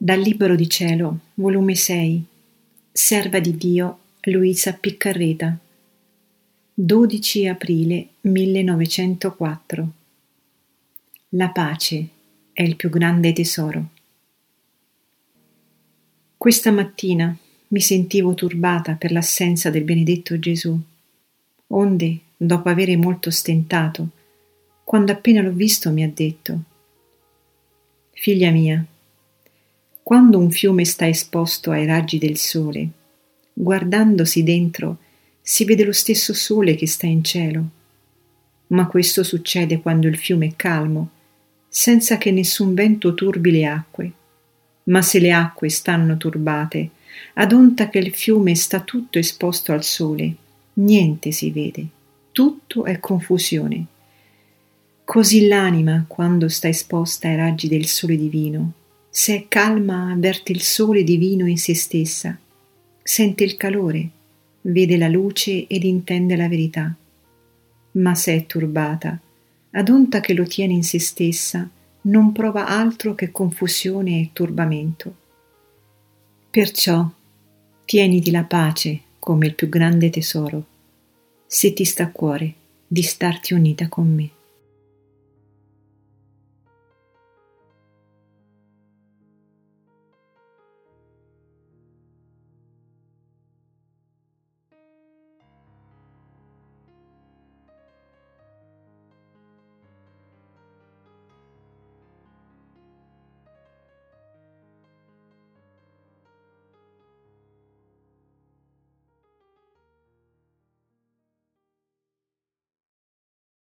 Dal Libro di Cielo, volume 6, Serva di Dio, Luisa Piccarreta, 12 aprile 1904. La pace è il più grande tesoro. Questa mattina mi sentivo turbata per l'assenza del benedetto Gesù, onde, dopo avere molto stentato, quando appena l'ho visto mi ha detto Figlia mia, quando un fiume sta esposto ai raggi del sole, guardandosi dentro si vede lo stesso sole che sta in cielo. Ma questo succede quando il fiume è calmo, senza che nessun vento turbi le acque. Ma se le acque stanno turbate, ad onta che il fiume sta tutto esposto al sole, niente si vede, tutto è confusione. Così l'anima, quando sta esposta ai raggi del sole divino, se è calma, avverte il sole divino in se stessa, sente il calore, vede la luce ed intende la verità. Ma se è turbata, ad onta che lo tiene in se stessa, non prova altro che confusione e turbamento. Perciò tieniti la pace come il più grande tesoro, se ti sta a cuore di starti unita con me.